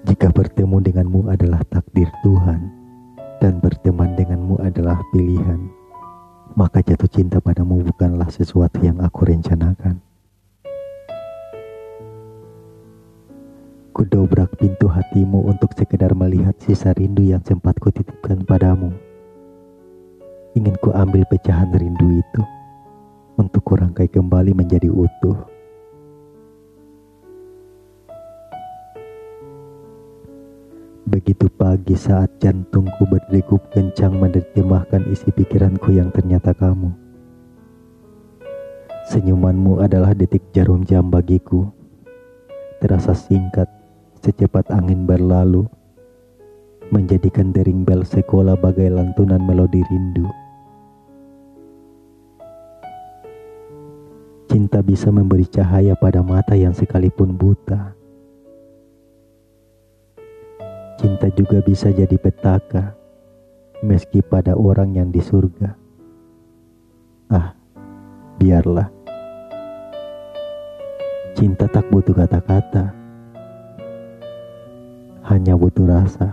Jika bertemu denganmu adalah takdir Tuhan dan berteman denganmu adalah pilihan, maka jatuh cinta padamu bukanlah sesuatu yang aku rencanakan. Kudobrak pintu hatimu untuk sekedar melihat sisa rindu yang sempat kutitipkan padamu. Ingin ku ambil pecahan rindu itu untuk kurangkai kembali menjadi utuh. Begitu pagi saat jantungku berdegup kencang menerjemahkan isi pikiranku yang ternyata kamu. Senyumanmu adalah detik jarum jam bagiku. Terasa singkat, secepat angin berlalu. Menjadikan dering bel sekolah bagai lantunan melodi rindu. Cinta bisa memberi cahaya pada mata yang sekalipun buta Cinta juga bisa jadi petaka, meski pada orang yang di surga. Ah, biarlah. Cinta tak butuh kata-kata, hanya butuh rasa.